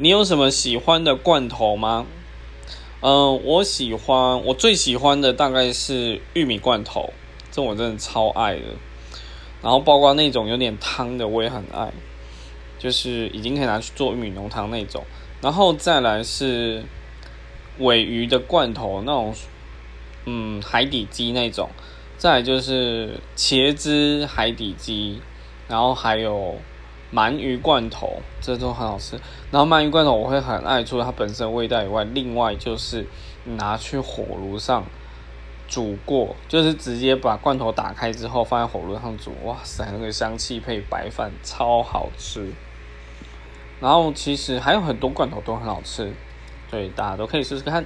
你有什么喜欢的罐头吗？嗯，我喜欢，我最喜欢的大概是玉米罐头，这我真的超爱的。然后包括那种有点汤的，我也很爱，就是已经可以拿去做玉米浓汤那种。然后再来是尾鱼的罐头，那种嗯海底鸡那种。再就是茄子海底鸡，然后还有鳗鱼罐头，这都很好吃。然后鳗鱼罐头我会很爱，除了它本身味道以外，另外就是拿去火炉上煮过，就是直接把罐头打开之后放在火炉上煮，哇塞，那个香气配白饭超好吃。然后其实还有很多罐头都很好吃，对，大家都可以试试看。